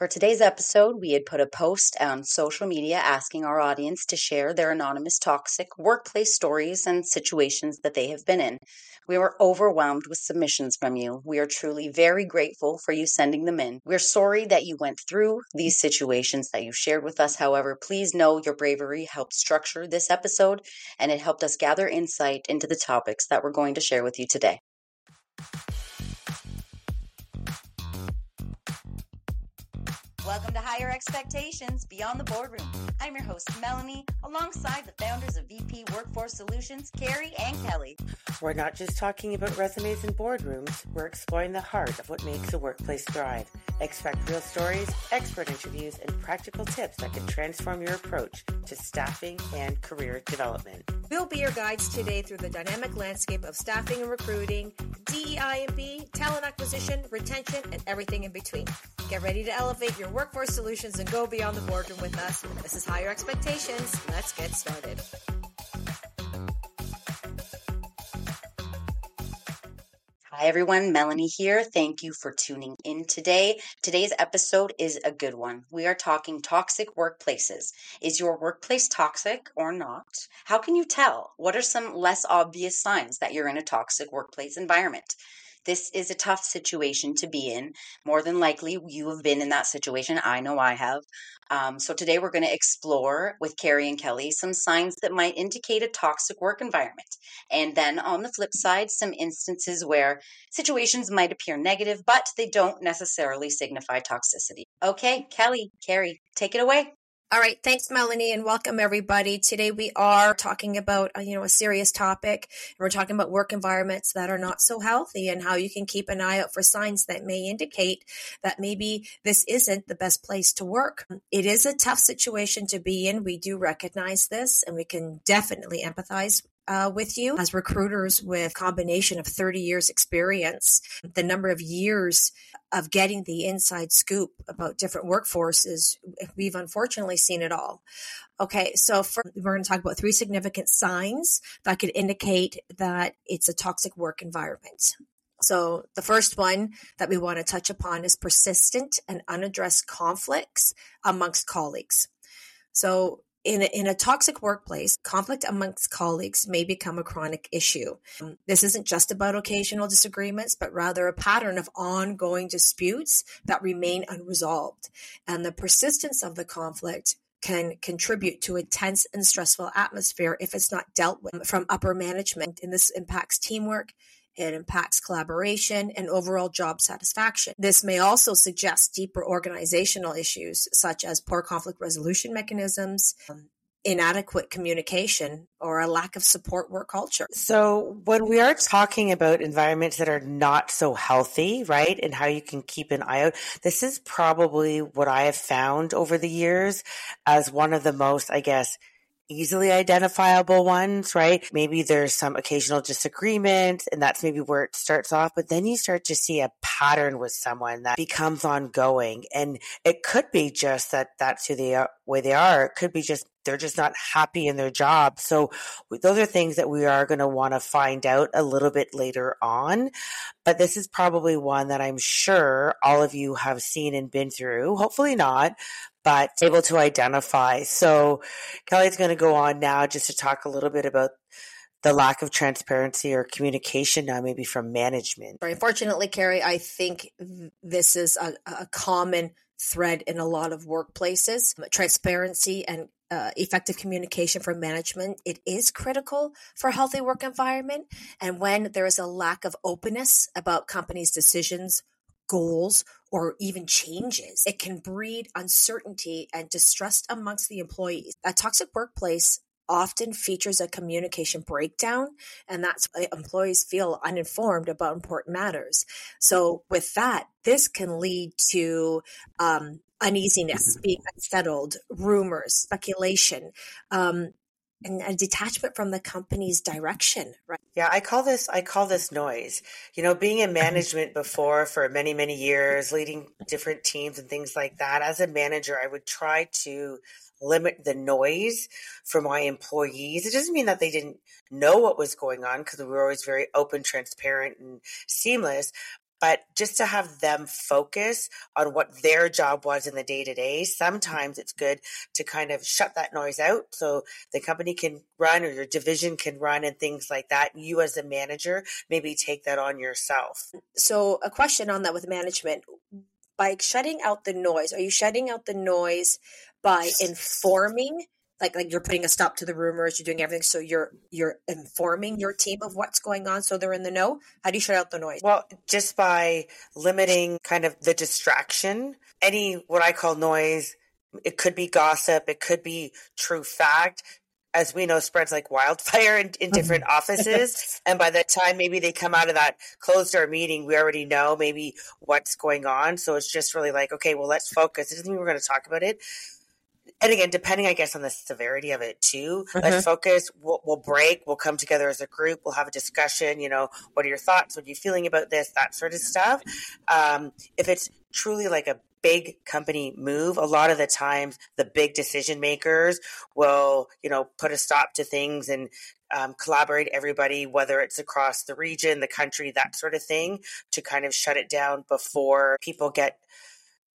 For today's episode, we had put a post on social media asking our audience to share their anonymous toxic workplace stories and situations that they have been in. We were overwhelmed with submissions from you. We are truly very grateful for you sending them in. We're sorry that you went through these situations that you shared with us. However, please know your bravery helped structure this episode and it helped us gather insight into the topics that we're going to share with you today. Welcome to Higher Expectations Beyond the Boardroom. I'm your host, Melanie, alongside the founders of VP Workforce Solutions, Kerri and Kelly. We're not just talking about resumes and boardrooms, we're exploring the heart of what makes a workplace thrive. Expect real stories, expert interviews, and practical tips that can transform your approach to staffing and career development. We'll be your guides today through the dynamic landscape of staffing and recruiting, DEI and B, talent acquisition, retention, and everything in between. Get ready to elevate your workforce solutions and go beyond the boardroom with us. This is Higher Expectations. Let's get started. Hi, everyone. Melanie here. Thank you for tuning in today. Today's episode is a good one. We are talking toxic workplaces. Is your workplace toxic or not? How can you tell? What are some less obvious signs that you're in a toxic workplace environment? This is a tough situation to be in. More than likely, you have been in that situation. I know I have. Um, so today we're going to explore with Kerri and Kelly some signs that might indicate a toxic work environment. And then on the flip side, some instances where situations might appear negative, but they don't necessarily signify toxicity. Okay, Kelly, Kerri, take it away. All right. Thanks, Melanie, and welcome everybody. Today we are talking about, uh, you know, a serious topic. And we're talking about work environments that are not so healthy and how you can keep an eye out for signs that may indicate that maybe this isn't the best place to work. It is a tough situation to be in. We do recognize this and we can definitely empathize uh, with you as recruiters with combination of 30 years experience the number of years of getting the inside scoop about different workforces we've unfortunately seen it all okay so we're going to talk about three significant signs that could indicate that it's a toxic work environment so, the first one that we want to touch upon is persistent and unaddressed conflicts amongst colleagues. So, in a, in a toxic workplace, conflict amongst colleagues may become a chronic issue. Um, this isn't just about occasional disagreements, but rather a pattern of ongoing disputes that remain unresolved. And the persistence of the conflict can contribute to a tense and stressful atmosphere if it's not dealt with from upper management. And this impacts teamwork, it impacts collaboration and overall job satisfaction. This may also suggest deeper organizational issues such as poor conflict resolution mechanisms, um, inadequate communication or a lack of support work culture. So when we are talking about environments that are not so healthy, right? And how you can keep an eye out, this is probably what I have found over the years as one of the most, I guess, easily identifiable ones, right? Maybe there's some occasional disagreement and that's maybe where it starts off, but then you start to see a pattern with someone that becomes ongoing. And it could be just that that's who they are, way they are. It could be just they're just not happy in their job. So those are things that we are going to want to find out a little bit later on. But this is probably one that I'm sure all of you have seen and been through. Hopefully not, but able to identify. So Kelly's going to go on now just to talk a little bit about the lack of transparency or communication now maybe from management. Unfortunately, Kerri, I think this is a, a common thread in a lot of workplaces. Transparency and uh, effective communication from management it is critical for a healthy work environment and when there is a lack of openness about companies decisions goals or even changes. It can breed uncertainty and distrust amongst the employees. A toxic workplace often features a communication breakdown, and that's why employees feel uninformed about important matters. So, with that, this can lead to um, uneasiness, being unsettled, rumors, speculation, um, and a detachment from the company's direction right? Yeah i call this i call this noise. You know being in management before for many many years leading different teams and things like that as a manager i would try to limit the noise for my employees. It doesn't mean that they didn't know what was going on because we were always very open transparent and seamless but just to have them focus on what their job was in the day to day, sometimes it's good to kind of shut that noise out so the company can run or your division can run and things like that. You, as a manager, maybe take that on yourself. So, a question on that with management by shutting out the noise, are you shutting out the noise by informing? Like like you're putting a stop to the rumors you're doing everything so you're you're informing your team of what's going on so they're in the know? How do you shut out the noise? Well just by limiting kind of the distraction any what i call noise it could be gossip it could be true fact. As we know spreads like wildfire in, in different offices and by the time maybe they come out of that closed door meeting we already know maybe what's going on. So it's just really like okay well let's focus. It doesn't mean we're going to talk about it and again, depending, I guess, on the severity of it too. Mm-hmm. Let's focus. We'll, we'll, break. We'll come together as a group. We'll have a discussion. You know, what are your thoughts? What are you feeling about this? That sort of stuff. Um, if it's truly like a big company move, a lot of the times the big decision makers will, you know, put a stop to things and um, collaborate everybody, whether it's across the region, the country, that sort of thing, to kind of shut it down before people get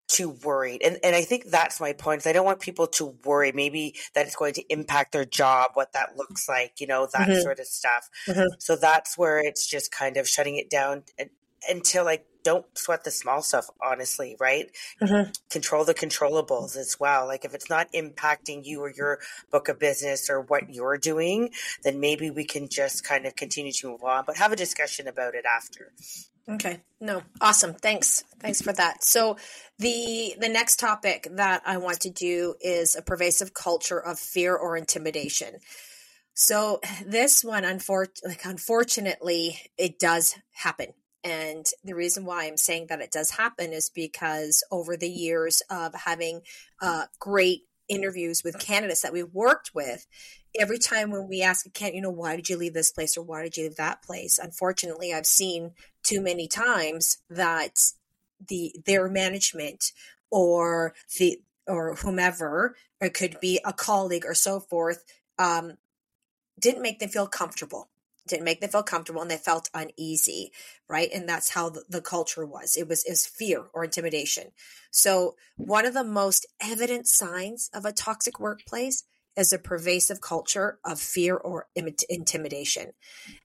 too worried. And and I think that's my point. I don't want people to worry maybe that it's going to impact their job, what that looks like, you know, that mm-hmm. sort of stuff. Mm-hmm. So that's where it's just kind of shutting it down and, until like don't sweat the small stuff honestly right mm-hmm. control the controllables as well like if it's not impacting you or your book of business or what you're doing then maybe we can just kind of continue to move on but have a discussion about it after Okay. No. Awesome. Thanks. Thanks for that. So the the next topic that I want to do is a pervasive culture of fear or intimidation. So this one like unfortunately it does happen. And the reason why I'm saying that it does happen is because over the years of having uh, great interviews with candidates that we've worked with, every time when we ask a candidate, you know, why did you leave this place or why did you leave that place? Unfortunately, I've seen too many times that the their management or the or whomever it could be a colleague or so forth um, didn't make them feel comfortable didn't make them feel comfortable and they felt uneasy right? And that's how the, the culture was. It was is fear or intimidation. So one of the most evident signs of a toxic workplace is a pervasive culture of fear or intimidation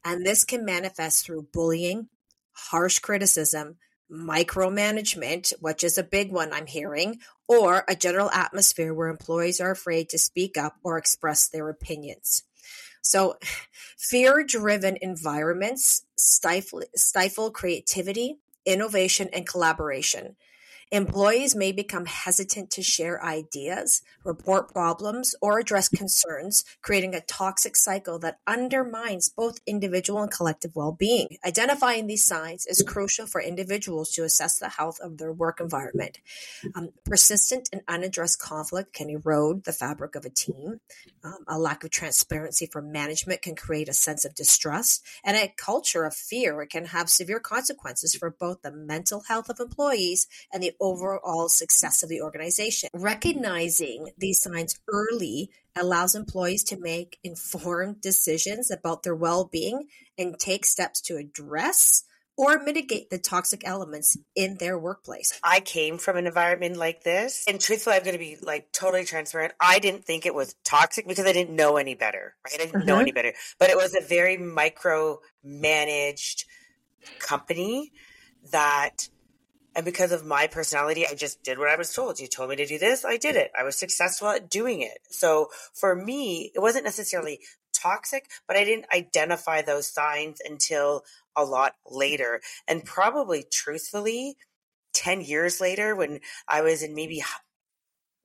and this can manifest through bullying harsh criticism micromanagement, which is a big one I'm hearing, or a general atmosphere where employees are afraid to speak up or express their opinions. So, fear driven environments stifle, stifle creativity, innovation, and collaboration. Employees may become hesitant to share ideas, report problems, or address concerns, creating a toxic cycle that undermines both individual and collective well being. Identifying these signs is crucial for individuals to assess the health of their work environment. Um, persistent and unaddressed conflict can erode the fabric of a team. Um, a lack of transparency from management can create a sense of distrust, and a culture of fear can have severe consequences for both the mental health of employees and the overall success of the organization. Recognizing these signs early allows employees to make informed decisions about their well being and take steps to address or mitigate the toxic elements in their workplace. I came from an environment like this, and truthfully, I'm going to be like totally transparent. I didn't think it was toxic because I didn't know any better, right? I didn't mm-hmm. know any better, but it was a very micro managed company that and because of my personality, I just did what I was told. You told me to do this, I did it. I was successful at doing it. So for me, it wasn't necessarily toxic, but I didn't identify those signs until a lot later. And probably truthfully, 10 years later, when I was in maybe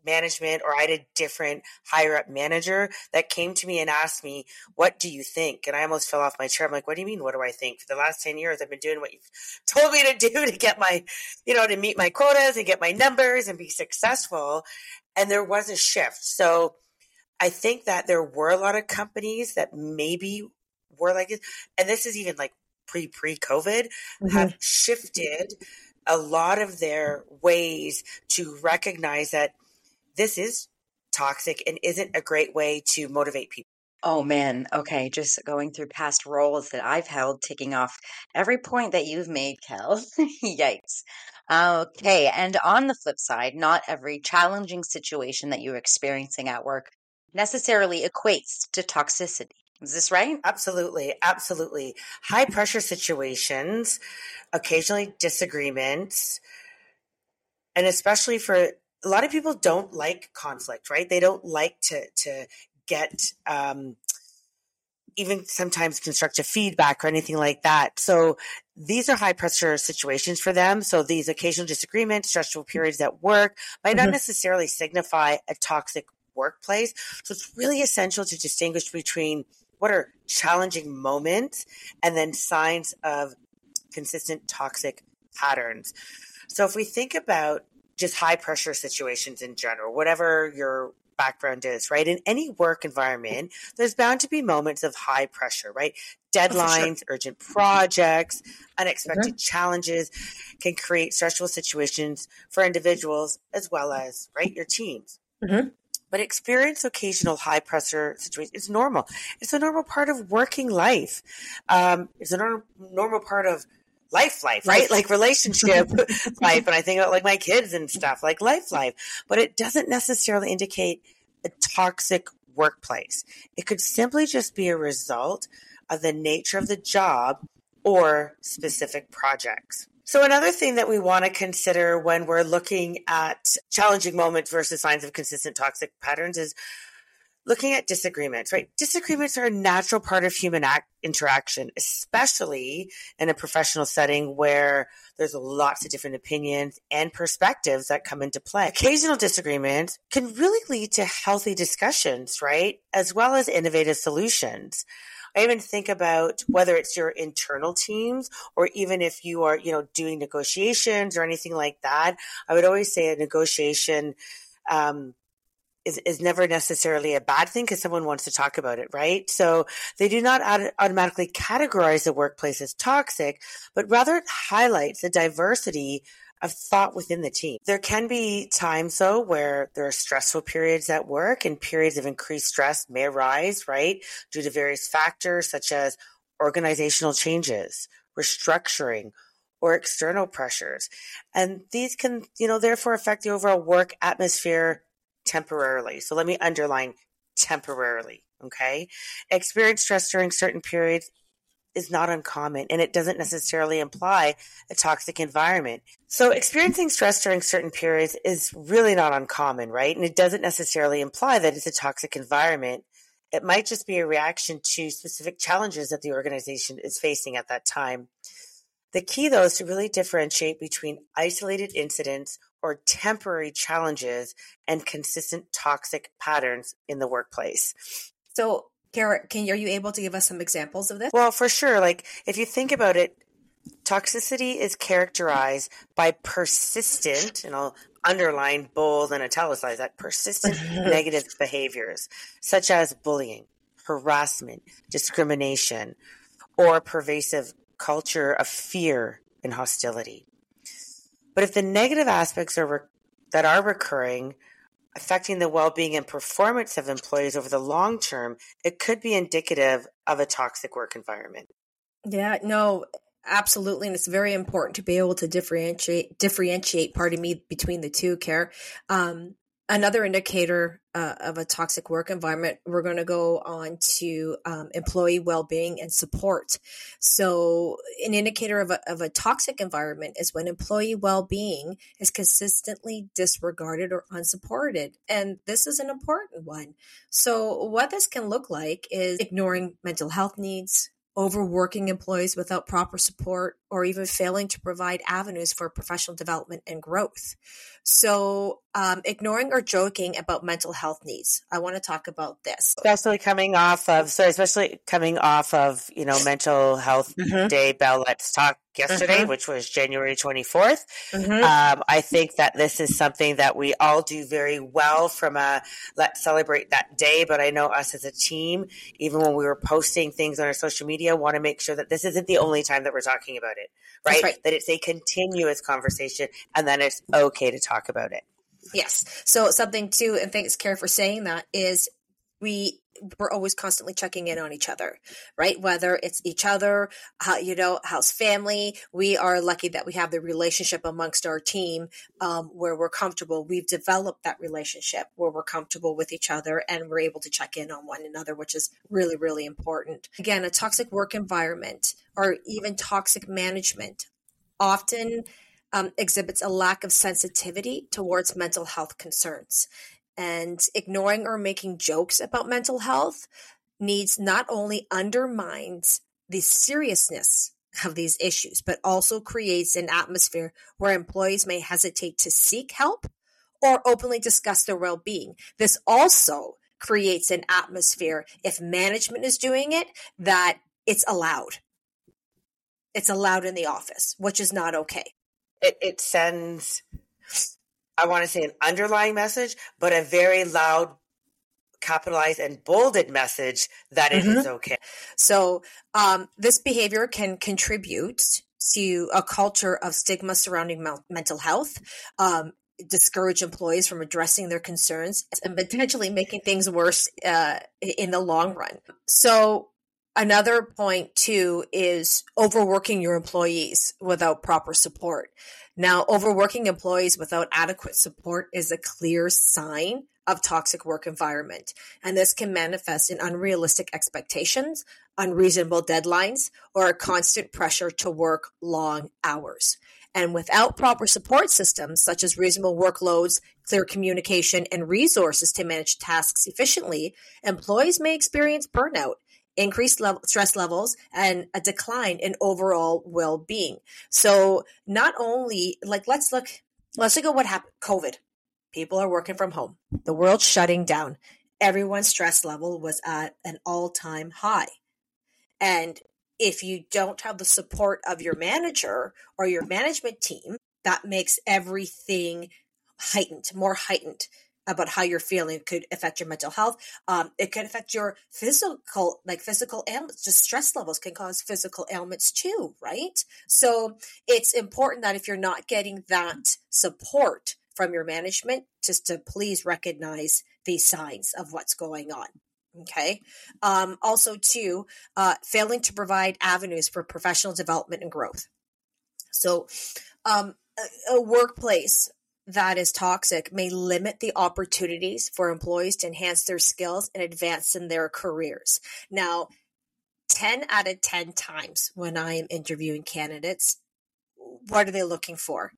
management or I had a different higher up manager that came to me and asked me, What do you think? And I almost fell off my chair. I'm like, What do you mean? What do I think? For the last 10 years, I've been doing what you've told me to do to get my, you know, to meet my quotas and get my numbers and be successful. And there was a shift. So I think that there were a lot of companies that maybe were like this. And this is even like pre pre COVID, mm-hmm. have shifted a lot of their ways to recognize that this is toxic and isn't a great way to motivate people. Oh man, okay, just going through past roles that I've held, ticking off every point that you've made, Kel. Yikes. Okay, and on the flip side, not every challenging situation that you're experiencing at work necessarily equates to toxicity. Is this right? Absolutely. Absolutely. High pressure situations, occasionally disagreements, and especially for a lot of people don't like conflict, right? They don't like to, to get, um, even sometimes constructive feedback or anything like that. So these are high pressure situations for them. So these occasional disagreements, stressful periods at work might not mm-hmm. necessarily signify a toxic workplace. So it's really essential to distinguish between what are challenging moments and then signs of consistent toxic patterns. So if we think about just high pressure situations in general, whatever your background is, right? In any work environment, there's bound to be moments of high pressure, right? Deadlines, oh, sure. urgent projects, unexpected mm-hmm. challenges can create stressful situations for individuals as well as, right, your teams. Mm-hmm but experience occasional high pressure situations. It's normal. It's a normal part of working life. Um, it's a normal part of life, life, right? Like relationship life. And I think about like my kids and stuff, like life, life. But it doesn't necessarily indicate a toxic workplace. It could simply just be a result of the nature of the job or specific projects. So, another thing that we want to consider when we're looking at challenging moments versus signs of consistent toxic patterns is looking at disagreements, right? Disagreements are a natural part of human act- interaction, especially in a professional setting where there's lots of different opinions and perspectives that come into play. Occasional disagreements can really lead to healthy discussions, right? As well as innovative solutions. I even think about whether it's your internal teams or even if you are, you know, doing negotiations or anything like that. I would always say a negotiation um, is, is never necessarily a bad thing because someone wants to talk about it, right? So they do not automatically categorize the workplace as toxic, but rather it highlights the diversity of thought within the team. There can be times though where there are stressful periods at work and periods of increased stress may arise, right? Due to various factors such as organizational changes, restructuring, or external pressures. And these can, you know, therefore affect the overall work atmosphere temporarily. So let me underline temporarily. Okay. Experience stress during certain periods is not uncommon and it doesn't necessarily imply a toxic environment. So experiencing stress during certain periods is really not uncommon, right? And it doesn't necessarily imply that it's a toxic environment. It might just be a reaction to specific challenges that the organization is facing at that time. The key though is to really differentiate between isolated incidents or temporary challenges and consistent toxic patterns in the workplace. So Kara, can are you able to give us some examples of this? Well, for sure. Like if you think about it, toxicity is characterized by persistent, and I'll underline, bold, and italicize that persistent negative behaviors, such as bullying, harassment, discrimination, or pervasive culture of fear and hostility. But if the negative aspects are re- that are recurring affecting the well-being and performance of employees over the long term, it could be indicative of a toxic work environment. Yeah, no, absolutely, and it's very important to be able to differentiate differentiate. Pardon me, between the two. Care. Um, another indicator uh, of a toxic work environment, we're going to go on to um, employee well-being and support. So, an indicator of a, of a toxic environment is when employee well-being is consistently disregarded or unsupported, and this is an important one. So, what this can look like is ignoring mental health needs, overworking employees without proper support, or even failing to provide avenues for professional development and growth. So, um, ignoring or joking about mental health needs. I want to talk about this, especially coming off of so, especially coming off of you know Mental Health mm-hmm. Day. Bell Let's Talk yesterday, mm-hmm. which was January 24th. Mm-hmm. Um, I think that this is something that we all do very well from a let's celebrate that day. But I know us as a team, even when we were posting things on our social media, want to make sure that this isn't the only time that we're talking about it, right? right? That it's a continuous conversation and then it's okay to talk about it. Yes. So something too, and thanks, Kara, for saying that is we we're always constantly checking in on each other, right? Whether it's each other, how, you know, how's family. We are lucky that we have the relationship amongst our team um, where we're comfortable. We've developed that relationship where we're comfortable with each other and we're able to check in on one another, which is really, really important. Again, a toxic work environment or even toxic management often um, exhibits a lack of sensitivity towards mental health concerns and ignoring or making jokes about mental health needs not only undermines the seriousness of these issues, but also creates an atmosphere where employees may hesitate to seek help or openly discuss their well being. This also creates an atmosphere, if management is doing it, that it's allowed. It's allowed in the office, which is not okay. It, it sends I want to say an underlying message, but a very loud, capitalized, and bolded message that it mm-hmm. is okay. So, um, this behavior can contribute to a culture of stigma surrounding mental health. Um, discourage employees from addressing their concerns and potentially making things worse uh, in the long run. So, another point too is overworking your employees without proper support. Now, overworking employees without adequate support is a clear sign of toxic work environment. And this can manifest in unrealistic expectations, unreasonable deadlines, or a constant pressure to work long hours. And without proper support systems, such as reasonable workloads, clear communication, and resources to manage tasks efficiently, employees may experience burnout increased level, stress levels and a decline in overall well-being. So not only like let's look let's look at what happened COVID. People are working from home. The world's shutting down. Everyone's stress level was at an all-time high. And if you don't have the support of your manager or your management team, that makes everything heightened, more heightened about how you're feeling could affect your mental health. Um, it could affect your physical, like physical ailments. Just stress levels can cause physical ailments too, right? So it's important that if you're not getting that support from your management, just to please recognize these signs of what's going on. Okay. Um, also, too, uh, failing to provide avenues for professional development and growth. So, um, a, a workplace that is toxic may limit the opportunities for employees to enhance their skills and advance in their careers. Now, 10 out of 10 times when I am interviewing candidates, what are they looking for?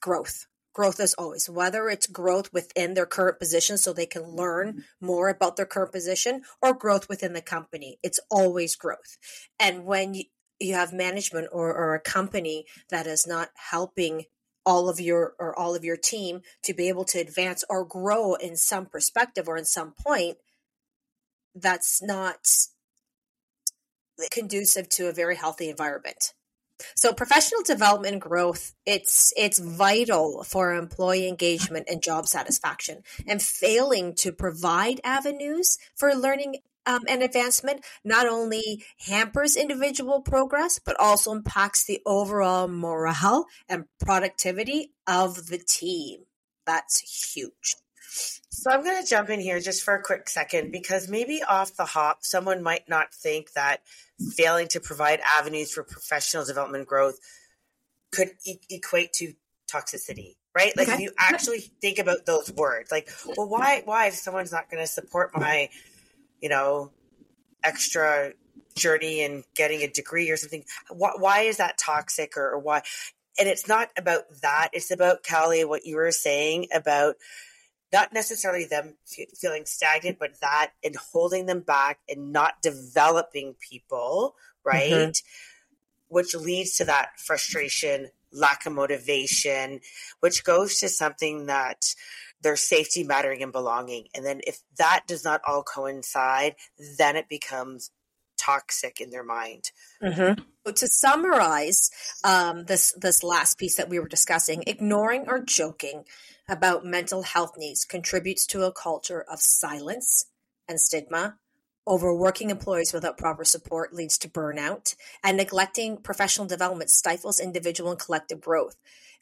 Growth. Growth as always, whether it's growth within their current position so they can learn more about their current position or growth within the company. It's always growth. And when you, you have management or, or a company that is not helping all of your or all of your team to be able to advance or grow in some perspective or in some point that's not conducive to a very healthy environment. So professional development and growth it's it's vital for employee engagement and job satisfaction and failing to provide avenues for learning um, and advancement not only hampers individual progress, but also impacts the overall morale and productivity of the team. That's huge. So I'm going to jump in here just for a quick second because maybe off the hop, someone might not think that failing to provide avenues for professional development growth could e- equate to toxicity right like okay. if you actually think about those words like well why why if someone's not going to support my you know, extra journey and getting a degree or something. Why, why is that toxic or, or why? And it's not about that. It's about Callie, what you were saying about not necessarily them f- feeling stagnant, but that and holding them back and not developing people, right? Mm-hmm. Which leads to that frustration, lack of motivation, which goes to something that their safety mattering and belonging. And then if that does not all coincide, then it becomes toxic in their mind. Mm-hmm. So to summarize um, this this last piece that we were discussing, ignoring or joking about mental health needs contributes to a culture of silence and stigma. Overworking employees without proper support leads to burnout, and neglecting professional development stifles individual and collective growth.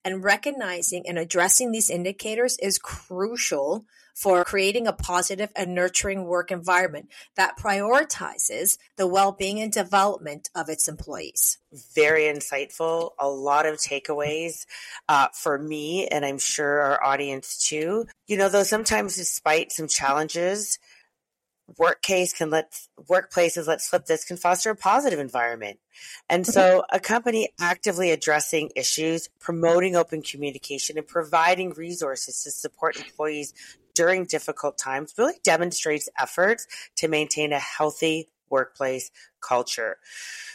And recognizing and addressing these indicators is crucial for creating a positive and nurturing work environment that prioritizes the well-being and development of its employees. Very insightful. A lot of takeaways uh, for me, and I'm sure our audience too. You know, though sometimes despite some challenges, work case can let workplaces let's flip this can foster a positive environment. And so a company actively addressing issues promoting open communication and providing resources to support employees during difficult times really demonstrates efforts to maintain a healthy workplace culture.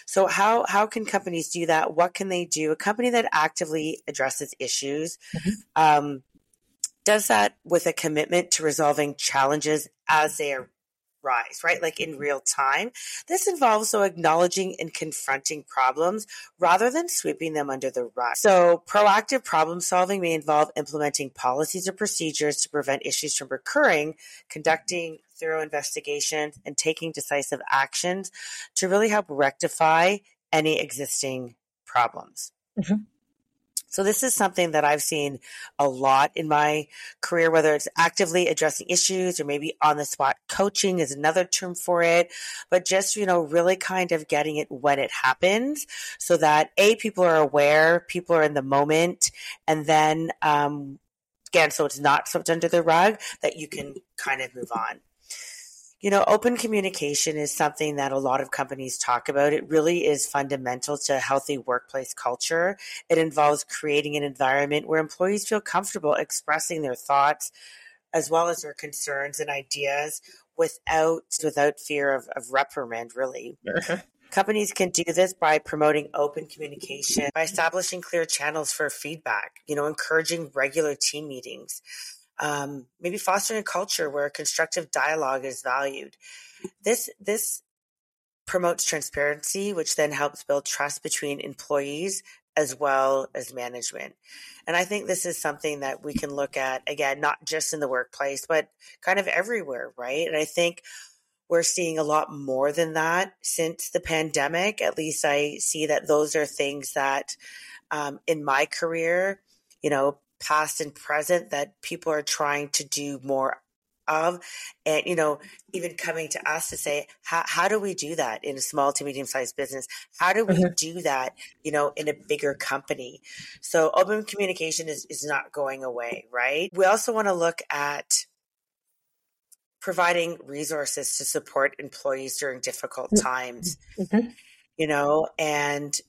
So how how can companies do that? What can they do? A company that actively addresses issues mm-hmm. um, does that with a commitment to resolving challenges as they are rise, right? Like in real time. This involves so acknowledging and confronting problems rather than sweeping them under the rug. So proactive problem solving may involve implementing policies or procedures to prevent issues from recurring, conducting thorough investigations and taking decisive actions to really help rectify any existing problems. Mm-hmm. So this is something that I've seen a lot in my career, whether it's actively addressing issues or maybe on the spot coaching is another term for it, but just, you know, really kind of getting it when it happens so that A, people are aware, people are in the moment, and then, um, again, so it's not swept under the rug that you can kind of move on. You know, open communication is something that a lot of companies talk about. It really is fundamental to a healthy workplace culture. It involves creating an environment where employees feel comfortable expressing their thoughts as well as their concerns and ideas without without fear of, of reprimand, really. Companies can do this by promoting open communication, by establishing clear channels for feedback, you know, encouraging regular team meetings, um, maybe fostering a culture where constructive dialogue is valued. This this promotes transparency, which then helps build trust between employees as well as management. And I think this is something that we can look at again, not just in the workplace, but kind of everywhere, right? And I think we're seeing a lot more than that since the pandemic. At least I see that those are things that um, in my career, you know, past and present that people are trying to do more of and you know even coming to us to say how, how do we do that in a small to medium sized business how do we mm-hmm. do that you know in a bigger company so open communication is, is not going away right we also want to look at providing resources to support employees during difficult mm-hmm. times mm-hmm. you know and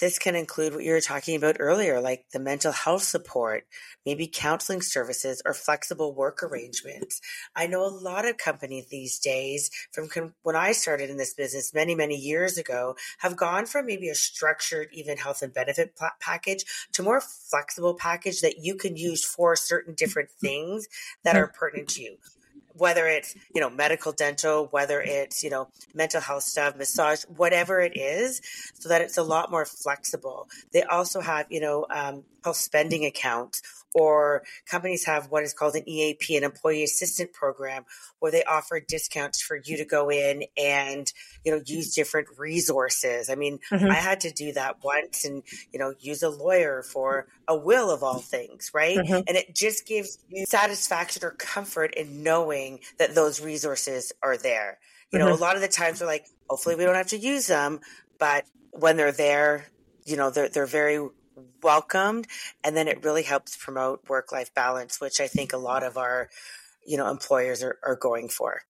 this can include what you were talking about earlier, like the mental health support, maybe counseling services or flexible work arrangements. I know a lot of companies these days, from when I started in this business many, many years ago, have gone from maybe a structured, even health and benefit package to more flexible package that you can use for certain different things that are pertinent to you whether it's you know medical dental whether it's you know mental health stuff massage whatever it is so that it's a lot more flexible. They also have you know um, health spending accounts or companies have what is called an EAP, an employee assistant program, where they offer discounts for you to go in and, you know, use different resources. I mean, mm-hmm. I had to do that once and, you know, use a lawyer for a will of all things, right? Mm-hmm. And it just gives you satisfaction or comfort in knowing that those resources are there. You know, mm-hmm. a lot of the times we're like, hopefully we don't have to use them, but when they're there, you know, they're, they're very welcomed and then it really helps promote work life balance which i think a lot of our you know employers are, are going for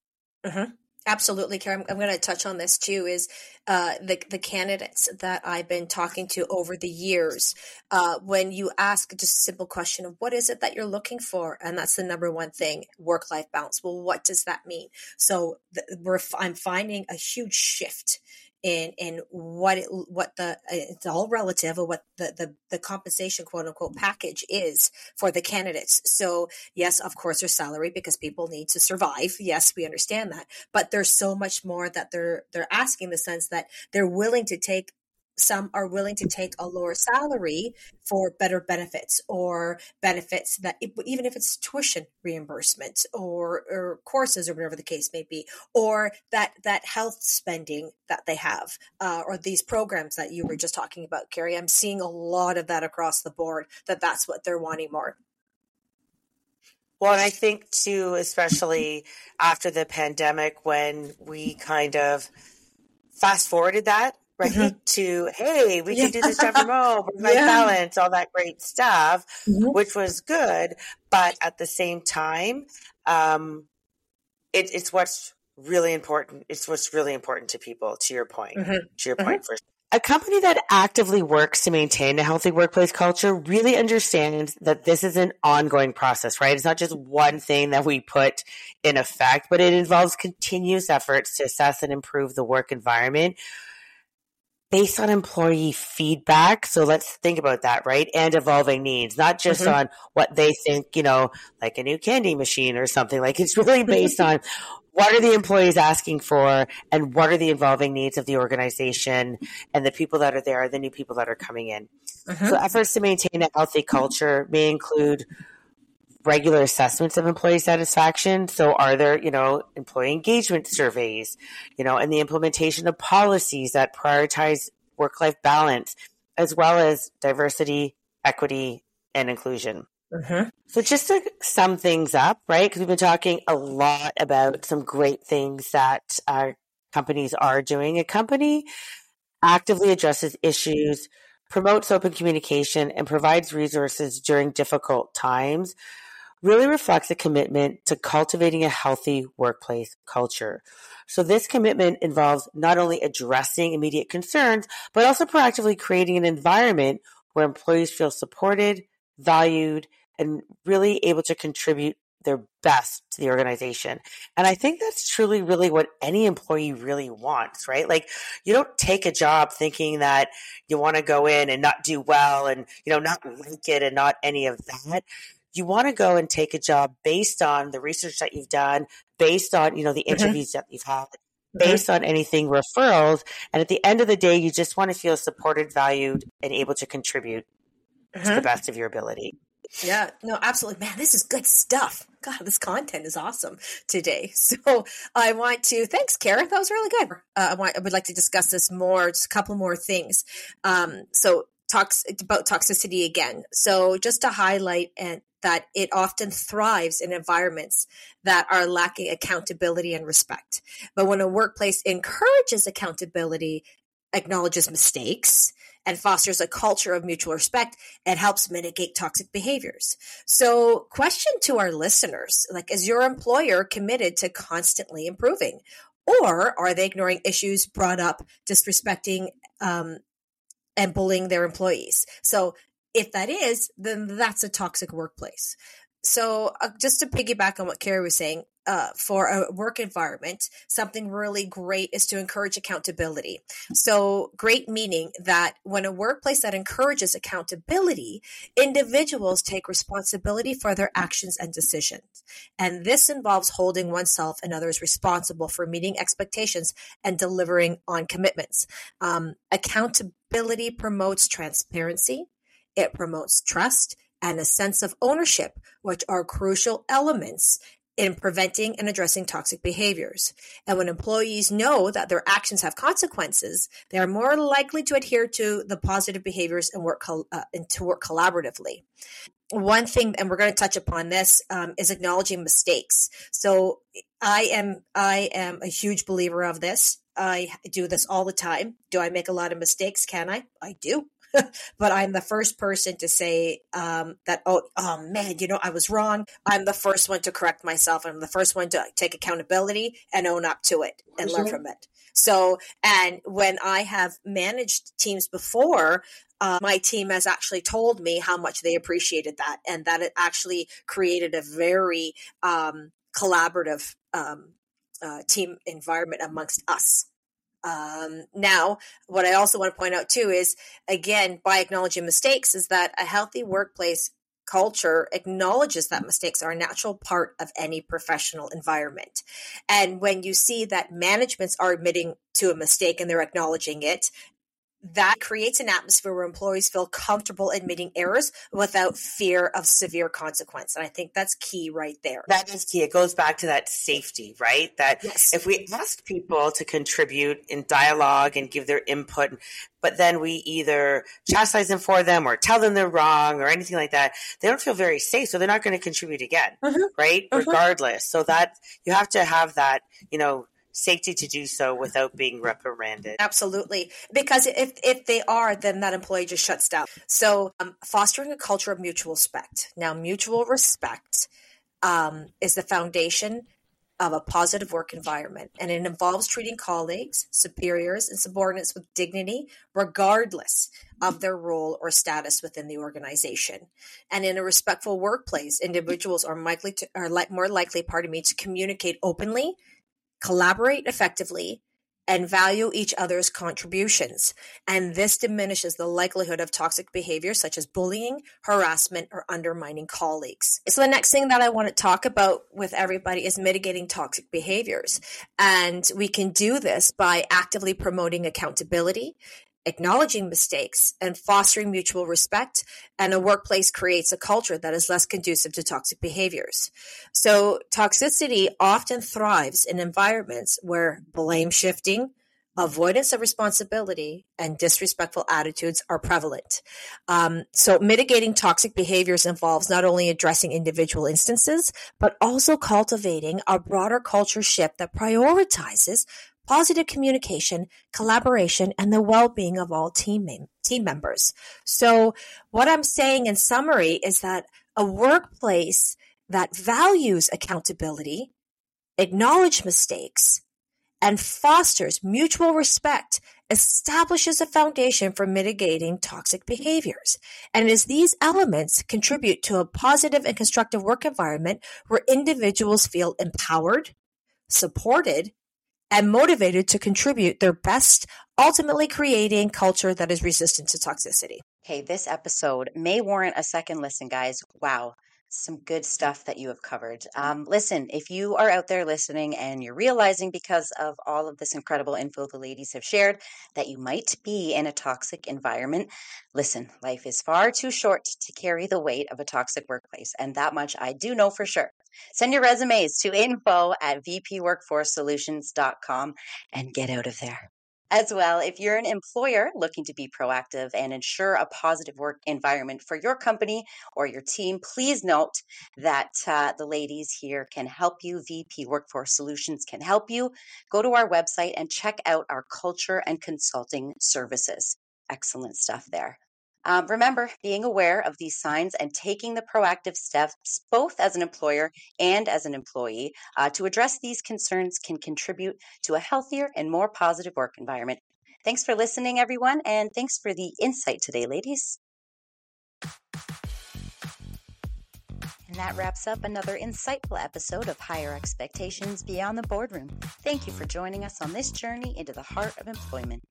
mm-hmm. Absolutely, Karen. I'm, I'm going to touch on this too. Is uh, the the candidates that I've been talking to over the years, uh, when you ask just a simple question of what is it that you're looking for, and that's the number one thing: work life balance. Well, what does that mean? So the, we're I'm finding a huge shift in in what it what the it's all relative of what the the, the compensation quote unquote package is for the candidates. So yes of course there's salary because people need to survive. Yes we understand that. But there's so much more that they're they're asking the sense that they're willing to take some are willing to take a lower salary for better benefits or benefits that even if it's tuition reimbursement or, or courses or whatever the case may be or that that health spending that they have uh, or these programs that you were just talking about Kerri. I'm seeing a lot of that across the board that that's what they're wanting more. Well, and I think too, especially after the pandemic, when we kind of fast forwarded that right mm-hmm. to hey we yeah. can do this stuff from home yeah. balance all that great stuff mm-hmm. which was good but at the same time um, it, it's what's really important it's what's really important to people to your point mm-hmm. to your point mm-hmm. first a company that actively works to maintain a healthy workplace culture really understands that this is an ongoing process, right? It's not just one thing that we put in effect, but it involves continuous efforts to assess and improve the work environment based on employee feedback. So let's think about that, right? And evolving needs, not just mm-hmm. on what they think, you know, like a new candy machine or something. Like it's really based on what are the employees asking for and what are the evolving needs of the organization and the people that are there, the new people that are coming in. Mm-hmm. So efforts to maintain a healthy culture may include regular assessments of employee satisfaction. So are there, you know, employee engagement surveys, you know, and the implementation of policies that prioritize work life balance, as well as diversity, equity, and inclusion. Mm-hmm. So just to sum things up, right? Because we've been talking a lot about some great things that our companies are doing. A company actively addresses issues, promotes open communication, and provides resources during difficult times really reflects a commitment to cultivating a healthy workplace culture. So this commitment involves not only addressing immediate concerns, but also proactively creating an environment where employees feel supported, valued, and really able to contribute their best to the organization. And I think that's truly really what any employee really wants, right? Like you don't take a job thinking that you want to go in and not do well and, you know, not like it and not any of that you want to go and take a job based on the research that you've done, based on, you know, the mm-hmm. interviews mm-hmm. that you've had, mm-hmm. based mm-hmm. on anything referrals. And at the end of the day, you just want to feel supported, valued, and able to contribute mm-hmm. to the mm-hmm. best of your ability. Yeah, no, absolutely. Man, this is good stuff. God, this content is awesome today. So I want to thanks, Kara. That was really good. Uh, I want I would like to discuss this more, just a couple more things. Um, so talks about toxicity again. So just to highlight and that it often thrives in environments that are lacking accountability and respect. But when a workplace encourages accountability, acknowledges mistakes, and fosters a culture of mutual respect, it helps mitigate toxic behaviors. So, question to our listeners like, is your employer committed to constantly improving? Or are they ignoring issues brought up, disrespecting um, and bullying their employees? So, if that is, then that's a toxic workplace. So, uh, just to piggyback on what Kerri was saying, uh, for a work environment, something really great is to encourage accountability. So, great meaning that when a workplace that encourages accountability, individuals take responsibility for their actions and decisions. And this involves holding oneself and others responsible for meeting expectations and delivering on commitments. Um, accountability promotes transparency it promotes trust and a sense of ownership, which are crucial elements in preventing and addressing toxic behaviors. And when employees know that their actions have consequences, they are more likely to adhere to the positive behaviors and work uh, and to work collaboratively. One thing, and we're going to touch upon this, um, is acknowledging mistakes. So I am I am a huge believer of this. I do this all the time. Do I make a lot of mistakes? Can I? I do. but I'm the first person to say um, that, oh, oh man, you know, I was wrong. I'm the first one to correct myself. I'm the first one to take accountability and own up to it and learn from it. So, and when I have managed teams before, uh, my team has actually told me how much they appreciated that and that it actually created a very um, collaborative um, uh, team environment amongst us. Um, now, what I also want to point out too is, again, by acknowledging mistakes, is that a healthy workplace culture acknowledges that mistakes are a natural part of any professional environment. And when you see that managements are admitting to a mistake and they're acknowledging it, that creates an atmosphere where employees feel comfortable admitting errors without fear of severe consequence. And I think that's key right there. That is key. It goes back to that safety, right? That yes. if we ask people to contribute in dialogue and give their input, but then we either chastise them for them or tell them they're wrong or anything like that, they don't feel very safe. So they're not going to contribute again, Mhm. right? Mhm. Regardless. So that you have to have that, you know, safety to do so without being reprimanded. Absolutely. Because if, if they are, then that employee just shuts down. So, um, fostering a culture of mutual respect. Now, mutual respect um, is the foundation of a positive work environment, and it involves treating colleagues, superiors, and subordinates with dignity, regardless of their role or status within the organization. And in a respectful workplace, individuals are likely to are more likely, pardon me, to communicate openly, collaborate effectively, and value each other's contributions. And this diminishes the likelihood of toxic behavior such as bullying, harassment, or undermining colleagues. So, the next thing that I want to talk about with everybody is mitigating toxic behaviors. And we can do this by actively promoting accountability. Acknowledging mistakes and fostering mutual respect, and a workplace creates a culture that is less conducive to toxic behaviors. So, toxicity often thrives in environments where blame shifting, avoidance of responsibility, and disrespectful attitudes are prevalent. Um, so, mitigating toxic behaviors involves not only addressing individual instances, but also cultivating a broader culture shift that prioritizes positive communication, collaboration, and the well-being of all team team members. So, what I'm saying in summary is that a workplace that values accountability, acknowledge mistakes, and fosters mutual respect establishes a foundation for mitigating toxic behaviors. And as these elements contribute to a positive and constructive work environment where individuals feel empowered, supported, and motivated to contribute their best, ultimately creating culture that is resistant to toxicity. Okay, this episode may warrant a second listen, guys. Wow, some good stuff that you have covered. Um, listen, if you are out there listening and you're realizing because of all of this incredible info the ladies have shared that you might be in a toxic environment, listen, life is far too short to carry the weight of a toxic workplace. And that much I do know for sure. Send your resumes to info at vpworkforcesolutions.com and get out of there. As well, if you're an employer looking to be proactive and ensure a positive work environment for your company or your team, please note that uh, the ladies here can help you. VP Workforce Solutions can help you. Go to our website and check out our culture and consulting services. Excellent stuff there. Um, remember, being aware of these signs and taking the proactive steps, both as an employer and as an employee, uh, to address these concerns can contribute to a healthier and more positive work environment. Thanks for listening, everyone, and thanks for the insight today, ladies. And that wraps up another insightful episode of Higher Expectations Beyond the Boardroom. Thank you for joining us on this journey into the heart of employment.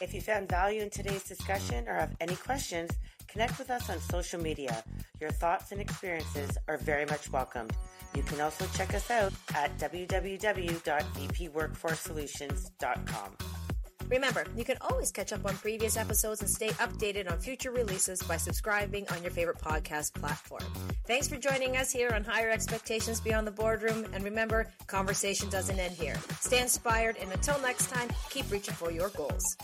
If you found value in today's discussion or have any questions, connect with us on social media. Your thoughts and experiences are very much welcomed. You can also check us out at www.vpworkforcesolutions.com. Remember, you can always catch up on previous episodes and stay updated on future releases by subscribing on your favorite podcast platform. Thanks for joining us here on Higher Expectations Beyond the Boardroom. And remember, conversation doesn't end here. Stay inspired, and until next time, keep reaching for your goals.